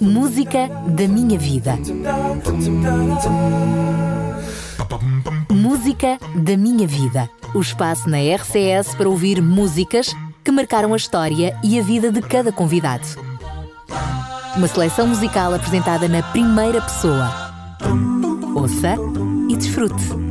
Música da minha vida. Música da minha vida. O espaço na RCS para ouvir músicas que marcaram a história e a vida de cada convidado. Uma seleção musical apresentada na primeira pessoa. Ouça e desfrute.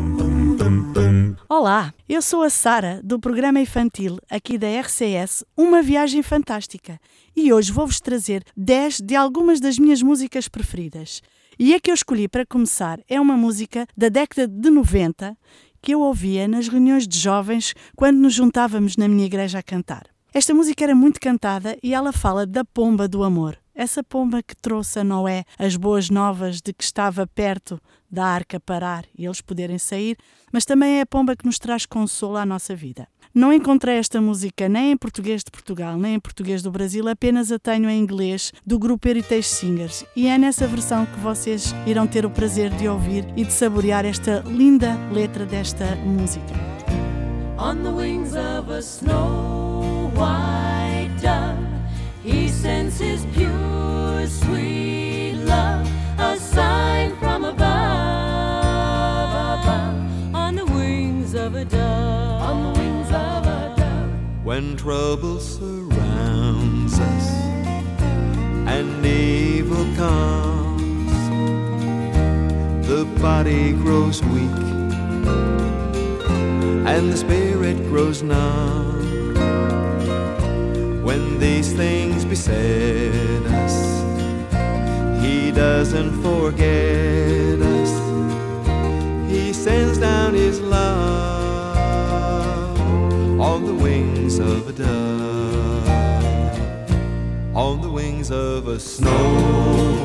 Olá, eu sou a Sara, do programa infantil aqui da RCS Uma Viagem Fantástica, e hoje vou-vos trazer 10 de algumas das minhas músicas preferidas. E a que eu escolhi para começar é uma música da década de 90 que eu ouvia nas reuniões de jovens quando nos juntávamos na minha igreja a cantar. Esta música era muito cantada e ela fala da pomba do amor. Essa pomba que trouxe a Noé as boas novas de que estava perto da arca parar e eles poderem sair, mas também é a pomba que nos traz consolo à nossa vida. Não encontrei esta música nem em português de Portugal, nem em português do Brasil, apenas a tenho em inglês do grupo Heritage Singers. E é nessa versão que vocês irão ter o prazer de ouvir e de saborear esta linda letra desta música. On the wings of a snow white When trouble surrounds us and evil comes, the body grows weak and the spirit grows numb. When these things beset us, He doesn't forget wings of a dove, on the wings of a snow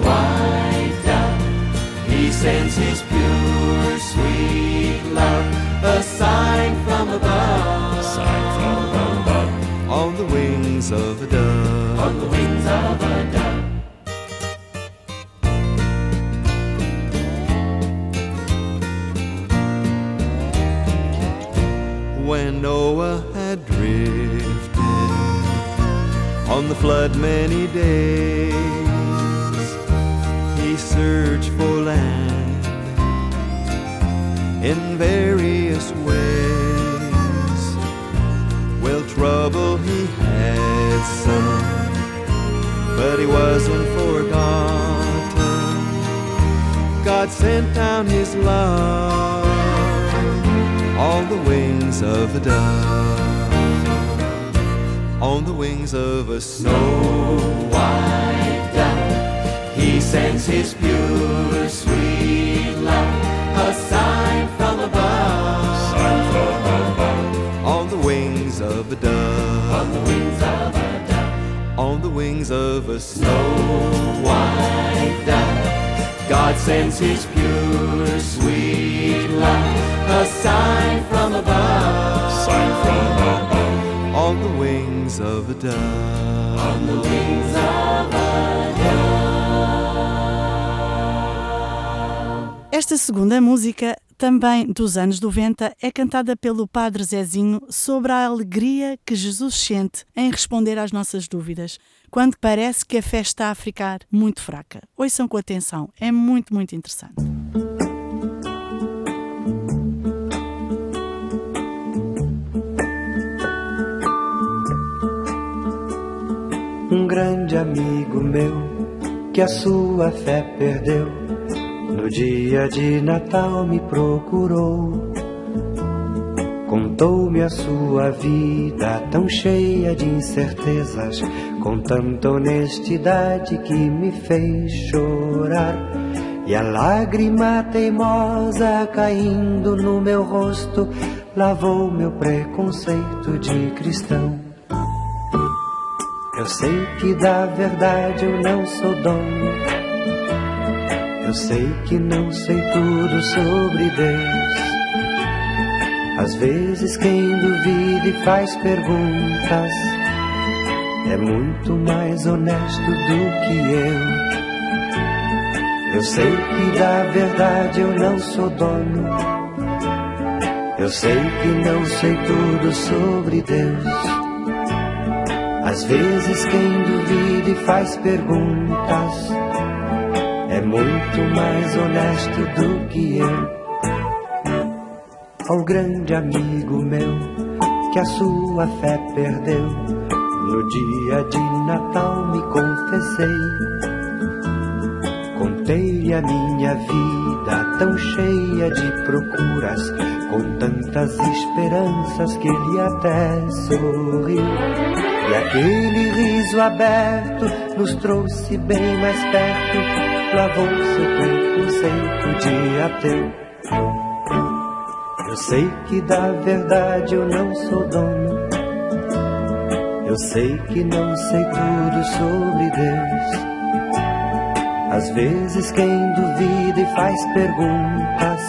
white dove. He sends His pure, sweet love, a sign from above, sign from above, on the wings of a dove, on the wings of a dove. when Noah drifted on the flood many days. He searched for land in various ways. Well, trouble he had some, but he wasn't forgotten. God sent down his love all the wings of a dove, on the wings of a snow white dove. He sends his pure, sweet love, a sign from above, sign from above, on the wings of a dove, on the wings of a dove, on the wings of a snow white dove. God sends his pure, sweet love, a sign from above, sign from above, on the wings of a dove, on the wings of a dove. Esta segunda música, também dos anos 90, é cantada pelo Padre Zezinho sobre a alegria que Jesus sente em responder às nossas dúvidas, quando parece que a fé está a ficar muito fraca. Ouçam com atenção, é muito, muito interessante. Grande amigo meu que a sua fé perdeu, no dia de Natal me procurou. Contou-me a sua vida tão cheia de incertezas, com tanta honestidade que me fez chorar. E a lágrima teimosa caindo no meu rosto lavou meu preconceito de cristão. Eu sei que da verdade eu não sou dono. Eu sei que não sei tudo sobre Deus. Às vezes quem duvida e faz perguntas é muito mais honesto do que eu. Eu sei que da verdade eu não sou dono. Eu sei que não sei tudo sobre Deus. Às vezes quem duvida e faz perguntas é muito mais honesto do que eu. A um grande amigo meu que a sua fé perdeu, no dia de Natal me confessei. Contei a minha vida tão cheia de procuras, com tantas esperanças que ele até sorriu. E aquele riso aberto nos trouxe bem mais perto, lavou seu preconceito de ateu. Eu sei que da verdade eu não sou dono. Eu sei que não sei tudo sobre Deus. Às vezes quem duvida e faz perguntas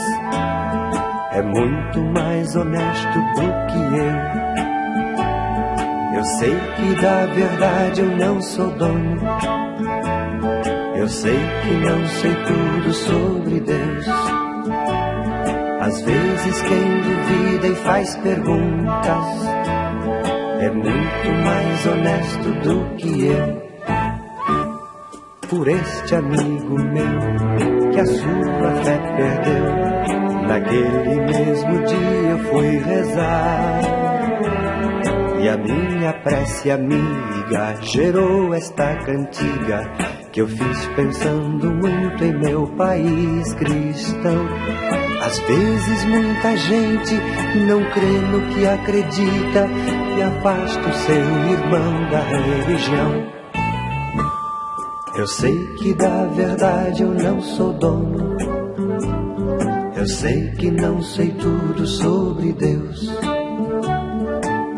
é muito mais honesto do que eu. Eu sei que da verdade eu não sou dono. Eu sei que não sei tudo sobre Deus. Às vezes quem duvida e faz perguntas é muito mais honesto do que eu. Por este amigo meu que a sua fé perdeu, naquele mesmo dia eu fui rezar. E a minha prece amiga gerou esta cantiga que eu fiz pensando muito em meu país cristão. Às vezes muita gente não crê no que acredita e afasta o seu irmão da religião. Eu sei que da verdade eu não sou dono. Eu sei que não sei tudo sobre Deus.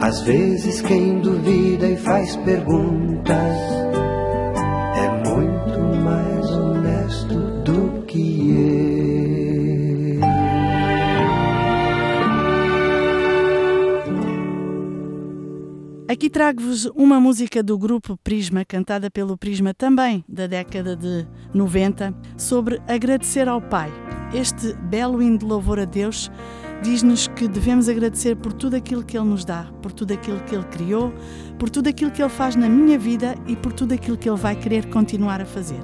Às vezes quem duvida e faz perguntas Aqui trago-vos uma música do grupo Prisma, cantada pelo Prisma também da década de 90, sobre agradecer ao Pai. Este belo hino de louvor a Deus diz-nos que devemos agradecer por tudo aquilo que Ele nos dá, por tudo aquilo que Ele criou, por tudo aquilo que Ele faz na minha vida e por tudo aquilo que Ele vai querer continuar a fazer.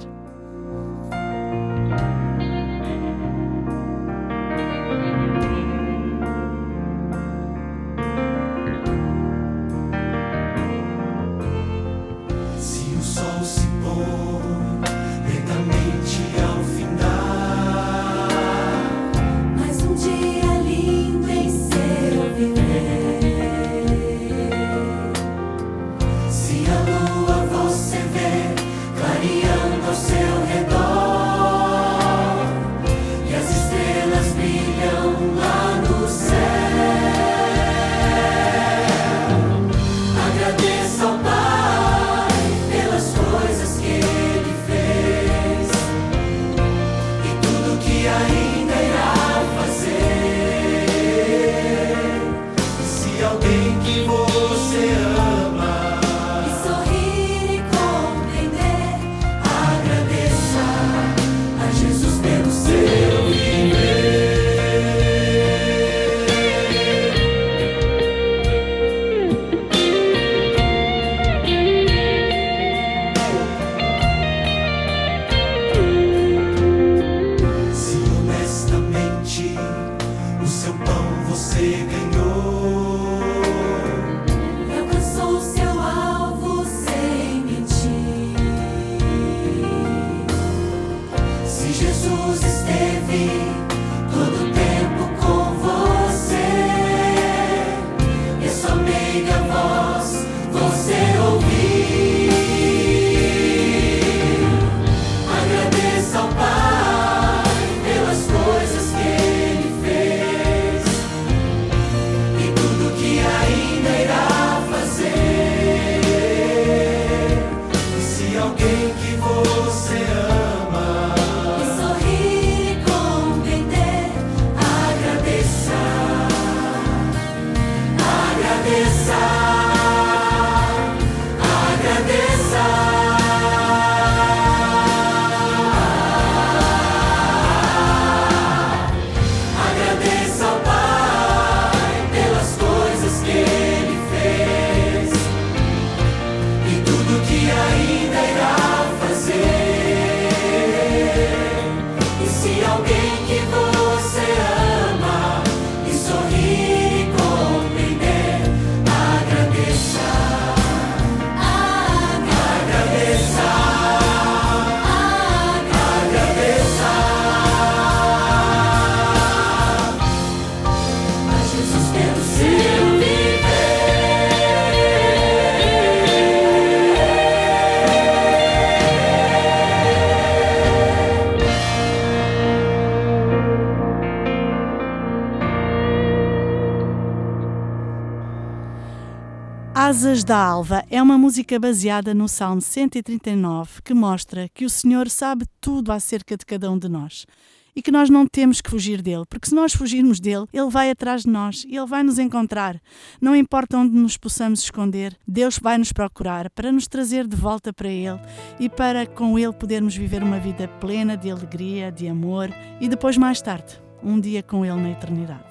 Asas da Alva é uma música baseada no Salmo 139 que mostra que o Senhor sabe tudo acerca de cada um de nós e que nós não temos que fugir dele, porque se nós fugirmos dele, ele vai atrás de nós e ele vai nos encontrar. Não importa onde nos possamos esconder, Deus vai nos procurar para nos trazer de volta para ele e para com ele podermos viver uma vida plena de alegria, de amor e depois mais tarde, um dia com ele na eternidade.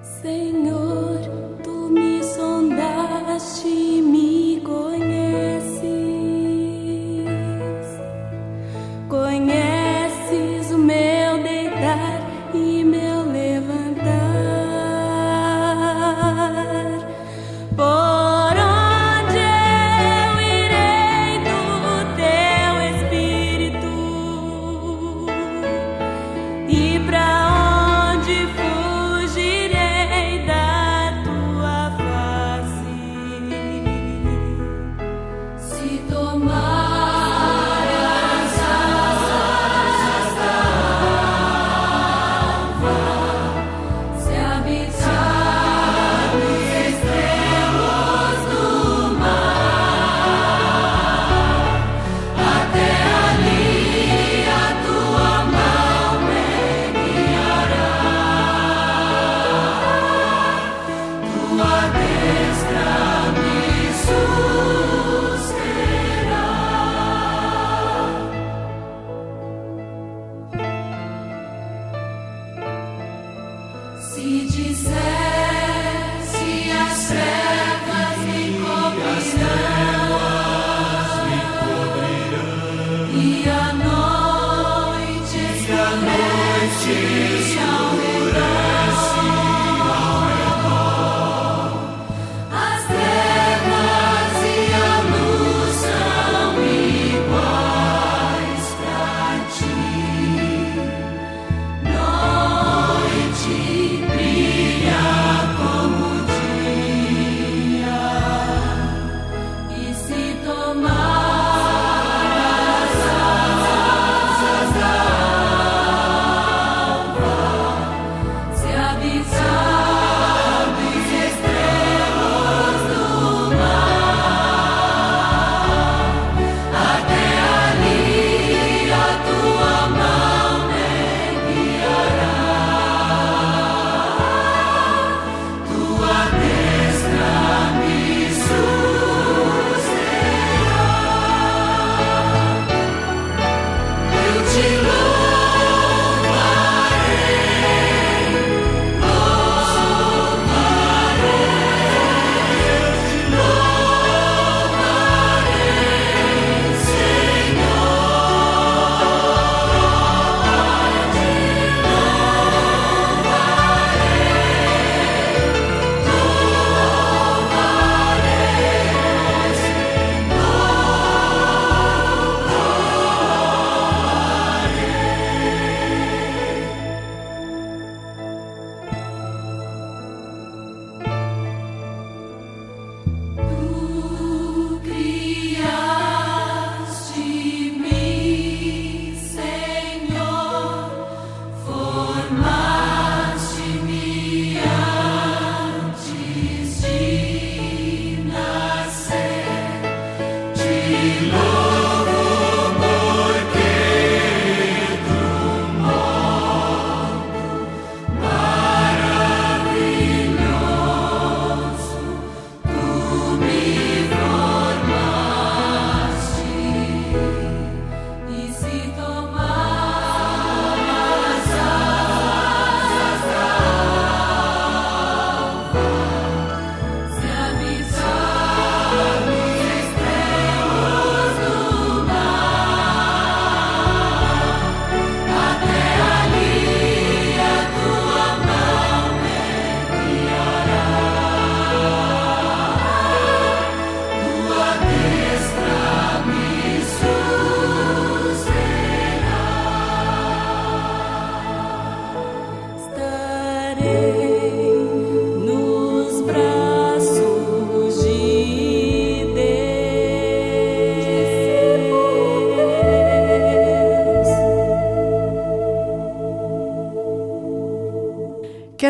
Senhor, tu me sondaste e me conheces. Conheces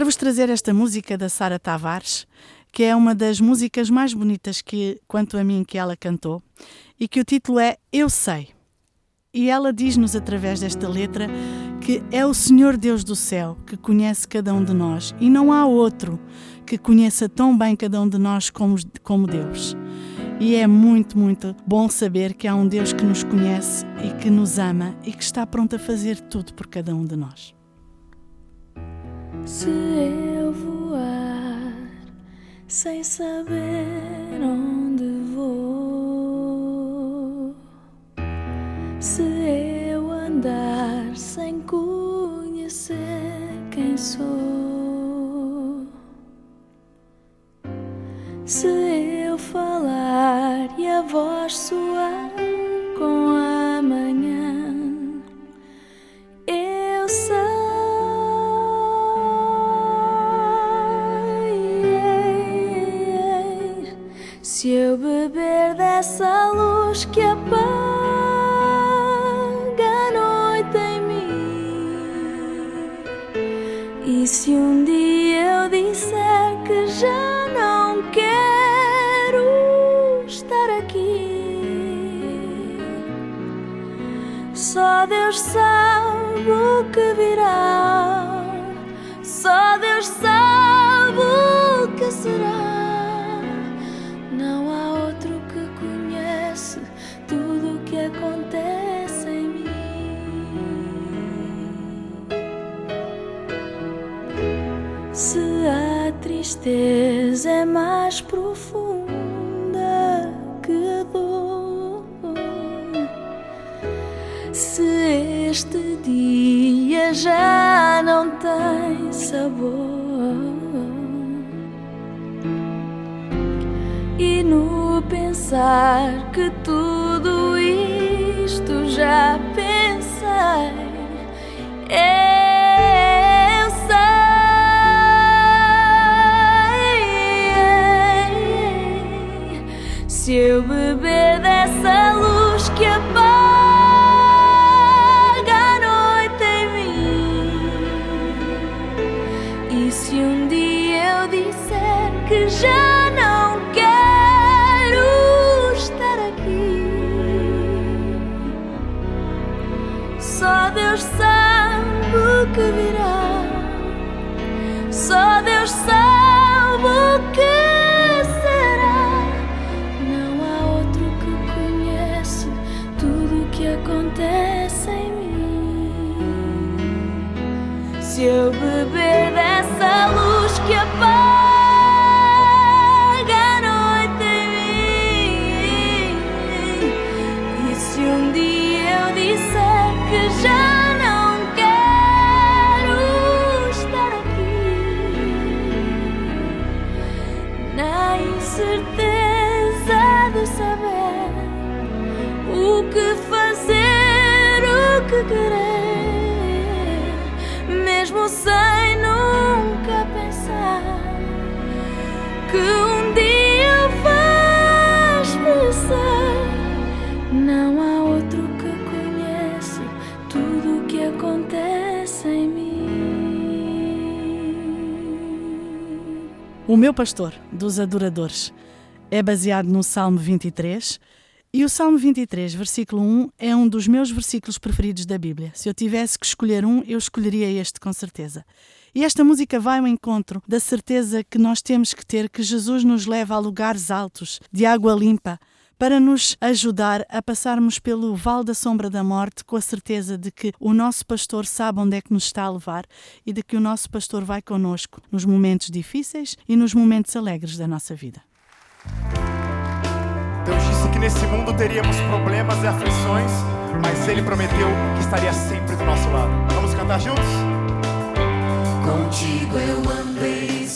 Quero-vos trazer esta música da Sara Tavares, que é uma das músicas mais bonitas que, quanto a mim, que ela cantou, e que o título é Eu Sei. E ela diz-nos através desta letra que é o Senhor Deus do céu que conhece cada um de nós e não há outro que conheça tão bem cada um de nós como, como Deus. E é muito, muito bom saber que há um Deus que nos conhece e que nos ama e que está pronto a fazer tudo por cada um de nós. Se eu voar sem saber onde vou, se eu andar sem conhecer quem sou, se eu falar e a voz soar Se eu beber dessa luz que apaga a noite em mim, e se um dia eu disser que já não quero estar aqui, só Deus sabe o que virá. Tristeza é mais profunda que dor, se este dia já não tem sabor, que virá. Só Deus sabe meu pastor dos adoradores é baseado no Salmo 23 e o Salmo 23, versículo 1, é um dos meus versículos preferidos da Bíblia. Se eu tivesse que escolher um, eu escolheria este com certeza. E esta música vai ao encontro da certeza que nós temos que ter que Jesus nos leva a lugares altos, de água limpa, para nos ajudar a passarmos pelo vale da sombra da morte com a certeza de que o nosso pastor sabe onde é que nos está a levar e de que o nosso pastor vai conosco nos momentos difíceis e nos momentos alegres da nossa vida. Deus disse que nesse mundo teríamos problemas e aflições, mas Ele prometeu que estaria sempre do nosso lado. Vamos cantar juntos? Contigo eu andei em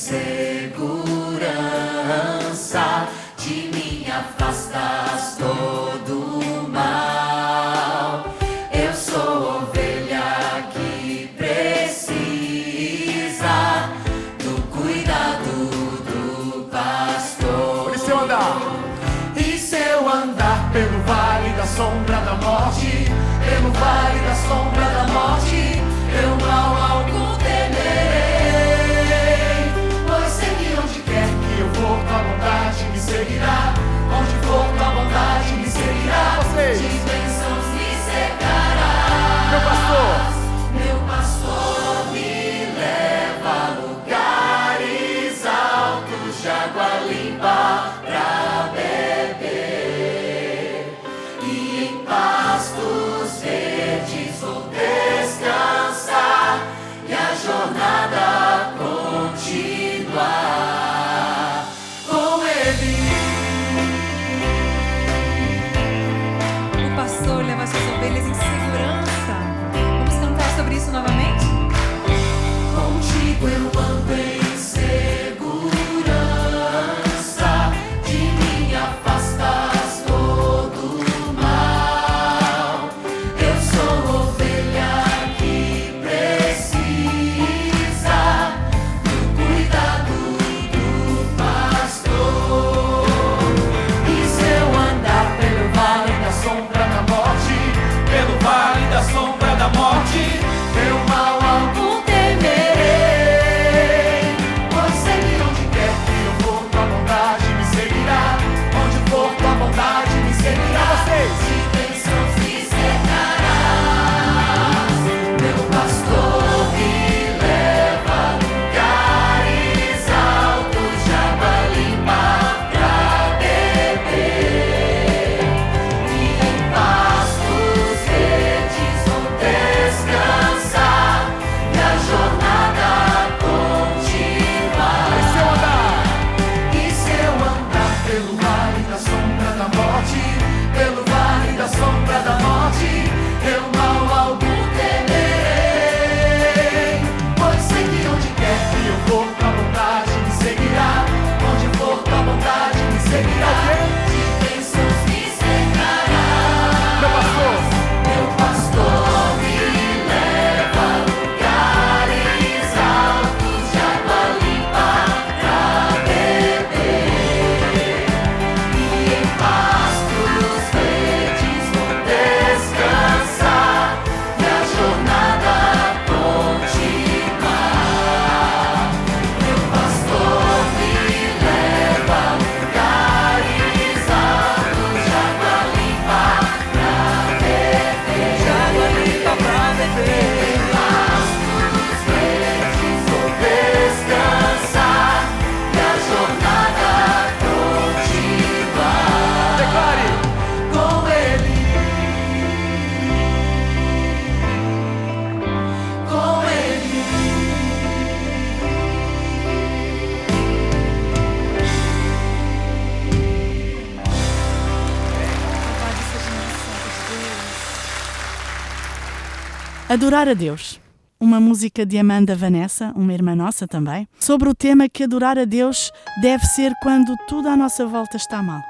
Adorar a Deus, uma música de Amanda Vanessa, uma irmã nossa também, sobre o tema que adorar a Deus deve ser quando tudo à nossa volta está mal.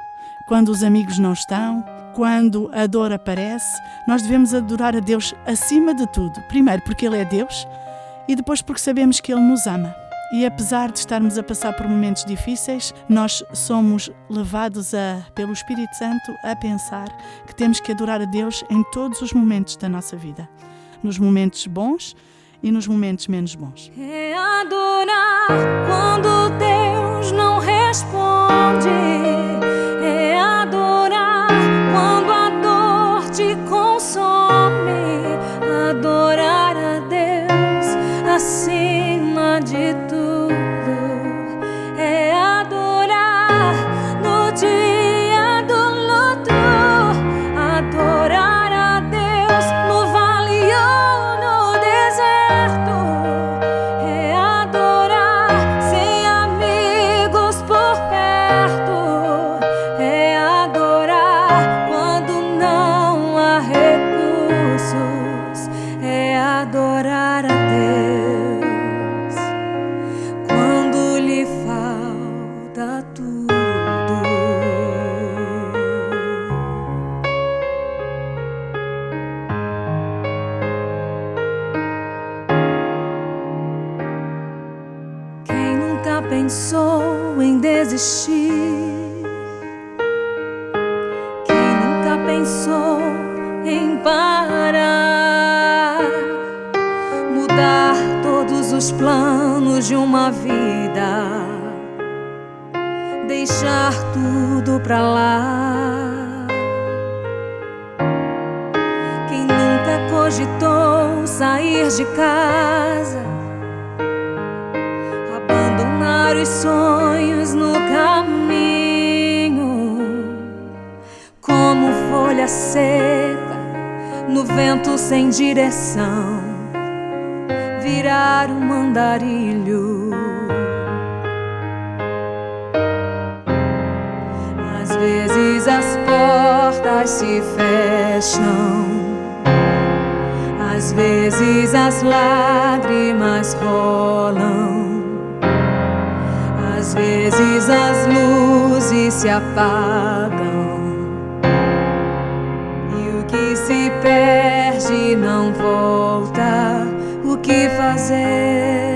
Quando os amigos não estão, quando a dor aparece, nós devemos adorar a Deus acima de tudo. Primeiro, porque Ele é Deus e depois, porque sabemos que Ele nos ama. E apesar de estarmos a passar por momentos difíceis, nós somos levados a, pelo Espírito Santo a pensar que temos que adorar a Deus em todos os momentos da nossa vida nos momentos bons e nos momentos menos bons. É adorar quando Deus não deixar tudo pra lá. Quem nunca cogitou sair de casa, abandonar os sonhos no caminho, como folha seca no vento sem direção virar um mandarilho. vezes as portas se fecham, às vezes as lágrimas rolam, às vezes as luzes se apagam, e o que se perde não volta. O que fazer?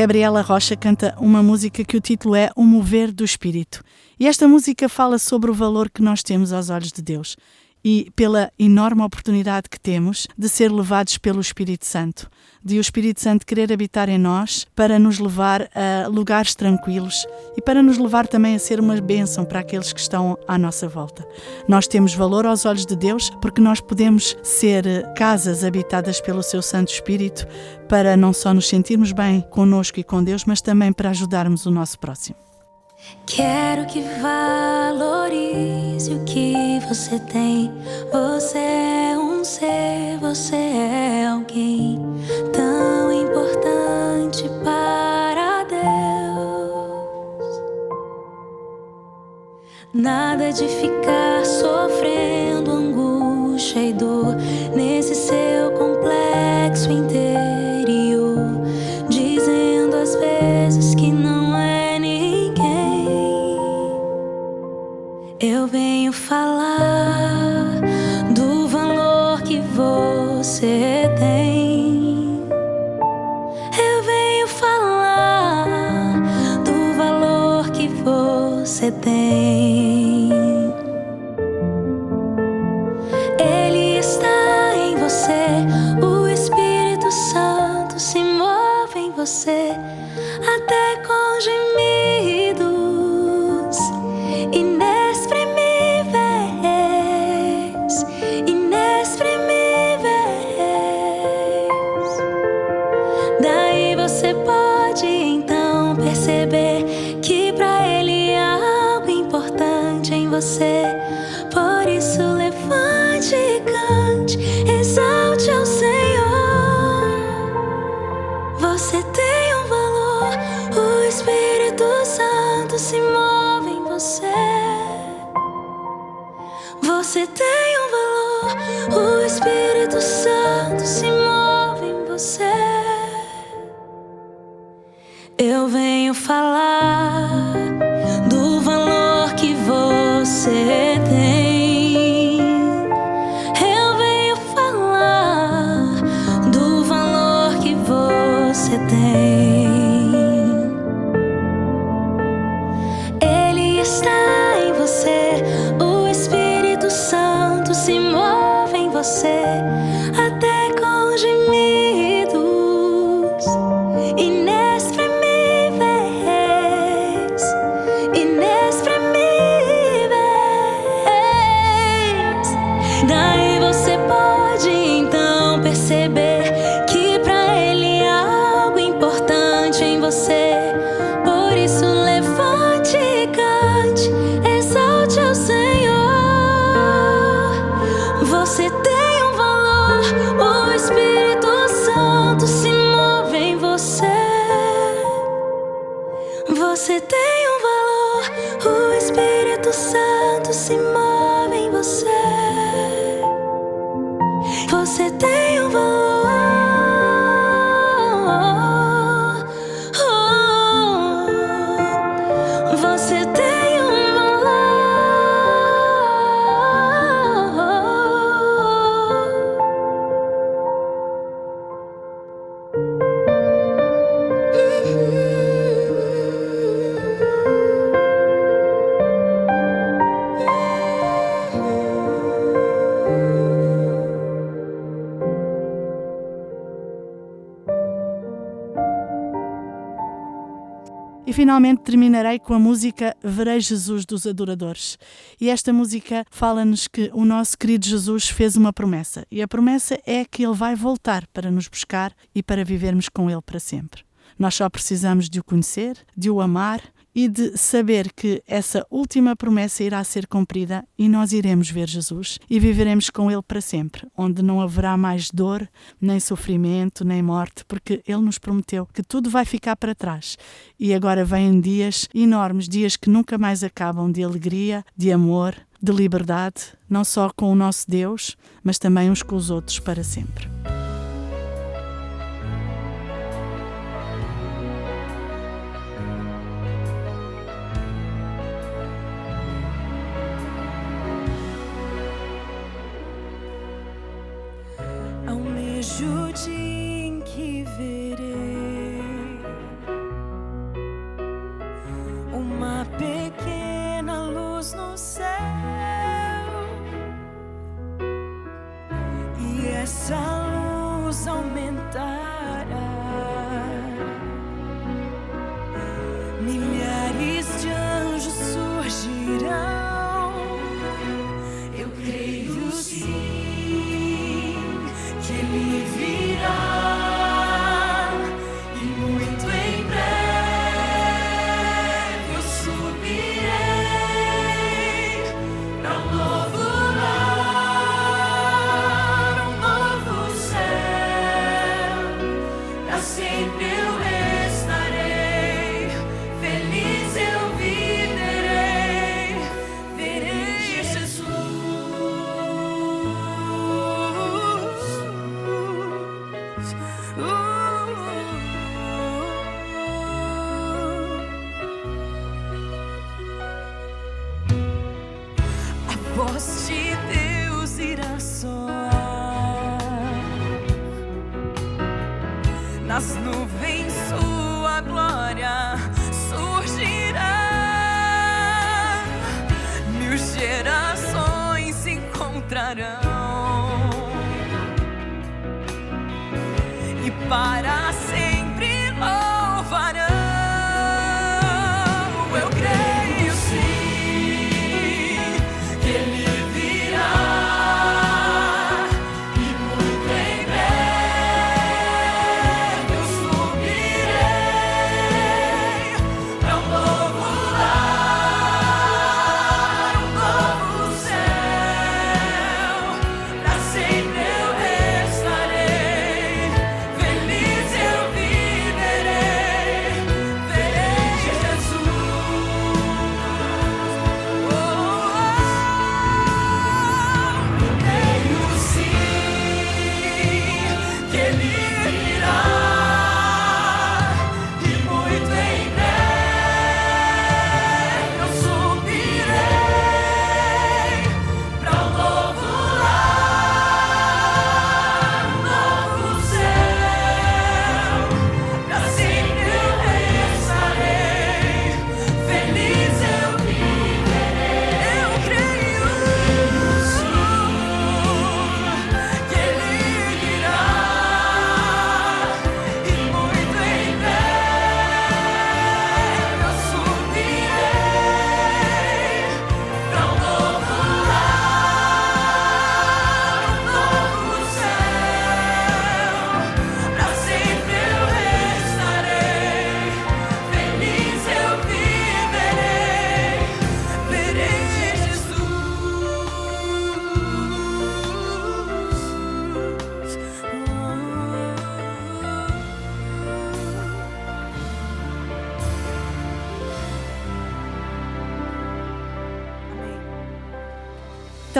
Gabriela Rocha canta uma música que o título é O Mover do Espírito. E esta música fala sobre o valor que nós temos aos olhos de Deus e pela enorme oportunidade que temos de ser levados pelo Espírito Santo, de o Espírito Santo querer habitar em nós para nos levar a lugares tranquilos e para nos levar também a ser uma bênção para aqueles que estão à nossa volta. Nós temos valor aos olhos de Deus porque nós podemos ser casas habitadas pelo seu Santo Espírito para não só nos sentirmos bem conosco e com Deus, mas também para ajudarmos o nosso próximo. Quero que valorize o que você tem. Você é um ser, você é alguém tão importante para Deus. Nada de ficar sofrendo angústia e dor nesse finalmente terminarei com a música Verei Jesus dos Adoradores. E esta música fala-nos que o nosso querido Jesus fez uma promessa. E a promessa é que ele vai voltar para nos buscar e para vivermos com ele para sempre. Nós só precisamos de o conhecer, de o amar e de saber que essa última promessa irá ser cumprida e nós iremos ver Jesus e viveremos com Ele para sempre, onde não haverá mais dor, nem sofrimento, nem morte, porque Ele nos prometeu que tudo vai ficar para trás. E agora vêm dias enormes, dias que nunca mais acabam de alegria, de amor, de liberdade, não só com o nosso Deus, mas também uns com os outros para sempre.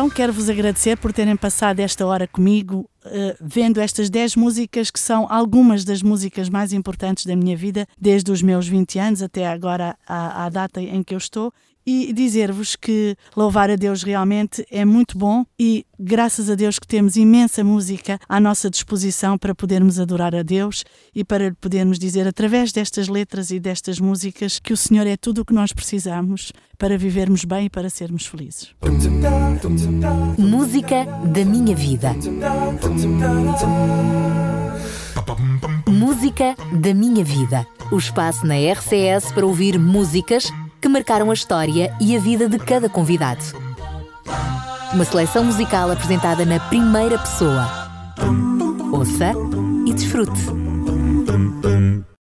Então quero vos agradecer por terem passado esta hora comigo, uh, vendo estas 10 músicas que são algumas das músicas mais importantes da minha vida, desde os meus 20 anos até agora à, à data em que eu estou e dizer-vos que louvar a Deus realmente é muito bom e graças a Deus que temos imensa música à nossa disposição para podermos adorar a Deus e para podermos dizer através destas letras e destas músicas que o Senhor é tudo o que nós precisamos para vivermos bem e para sermos felizes. Música da minha vida. Música da minha vida. O espaço na RCS para ouvir músicas que marcaram a história e a vida de cada convidado. Uma seleção musical apresentada na primeira pessoa. Ouça e desfrute.